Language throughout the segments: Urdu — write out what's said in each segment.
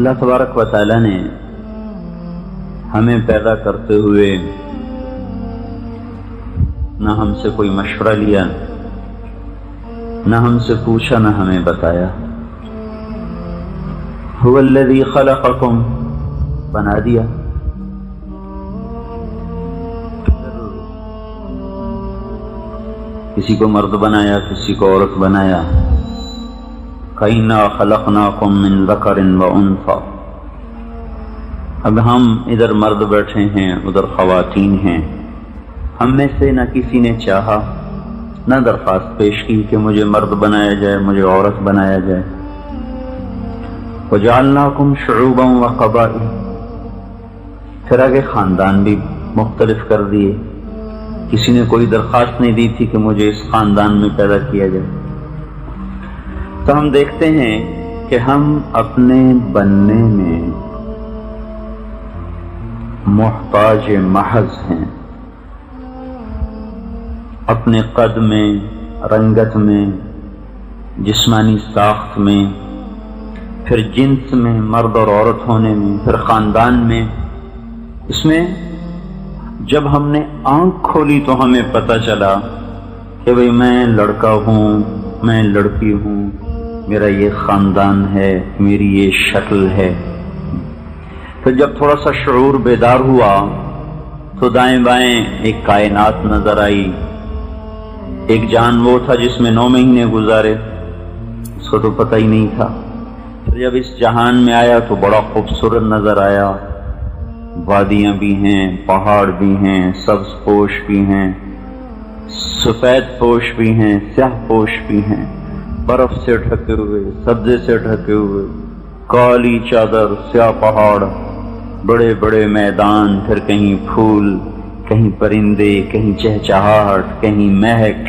اللہ تبارک و تعالی نے ہمیں پیدا کرتے ہوئے نہ ہم سے کوئی مشورہ لیا، نہ ہم سے پوچھا، نہ ہمیں بتایا۔ هو الذي خلقكم بنا دیا۔ کسی کو مرد بنایا، کسی کو عورت بنایا۔ کئینا خلقناکم من ذکر و انفا اب ہم ادھر مرد بیٹھے ہیں، ادھر خواتین ہیں۔ ہم میں سے نہ کسی نے چاہا، نہ درخواست پیش کی کہ مجھے مرد بنایا جائے، مجھے عورت بنایا جائے۔ وجعلناکم شعوبا و قبائل پھر آگے خاندان بھی مختلف کر دیے۔ کسی نے کوئی درخواست نہیں دی تھی کہ مجھے اس خاندان میں پیدا کیا جائے۔ تو ہم دیکھتے ہیں کہ ہم اپنے بننے میں محتاج محض ہیں۔ اپنے قد میں، رنگت میں، جسمانی ساخت میں، پھر جنس میں، مرد اور عورت ہونے میں، پھر خاندان میں۔ اس میں جب ہم نے آنکھ کھولی تو ہمیں پتہ چلا کہ بھئی میں لڑکا ہوں، میں لڑکی ہوں۔ میرا یہ خاندان ہے، میری یہ شکل ہے۔ پھر جب تھوڑا سا شعور بیدار ہوا، تو دائیں بائیں ایک کائنات نظر آئی۔ ایک جان وہ تھا جس میں نو مہینے گزارے۔ اس کو تو پتہ ہی نہیں تھا۔ پھر جب اس جہان میں آیا تو بڑا خوبصورت نظر آیا۔ وادیاں بھی ہیں، پہاڑ بھی ہیں، سبز پوش بھی ہیں، سفید پوش بھی ہیں، سیاہ پوش بھی ہیں۔ برف سے ڈھکے ہوئے، سبزے سے ڈھکے ہوئے، کالی چادر، سیاہ پہاڑ، بڑے بڑے میدان، پھر کہیں پھول، کہیں پرندے، کہیں چہچہاہٹ، کہیں مہک۔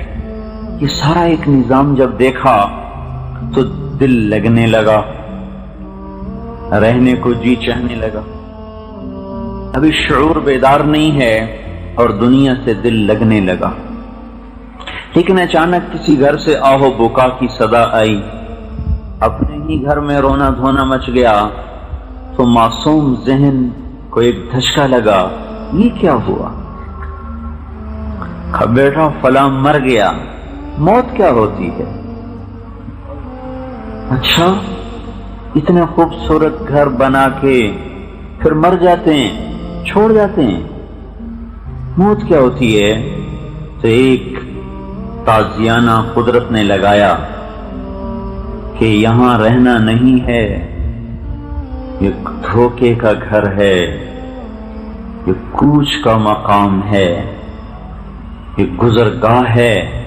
یہ سارا ایک نظام جب دیکھا تو دل لگنے لگا، رہنے کو جی چہنے لگا۔ ابھی شعور بیدار نہیں ہے اور دنیا سے دل لگنے لگا۔ لیکن اچانک کسی گھر سے آہو بکا کی صدا آئی۔ اپنے ہی گھر میں رونا دھونا مچ گیا، تو معصوم ذہن کو ایک دھچکا لگا۔ یہ کیا ہوا؟ بیٹا، فلاں مر گیا۔ موت کیا ہوتی ہے؟ اچھا اتنے خوبصورت گھر بنا کے پھر مر جاتے ہیں، چھوڑ جاتے ہیں۔ موت کیا ہوتی ہے؟ تو ایک تازیانہ قدرت نے لگایا کہ یہاں رہنا نہیں ہے۔ یہ دھوکے کا گھر ہے۔ یہ کوچ کا مقام ہے۔ یہ گزرگاہ ہے۔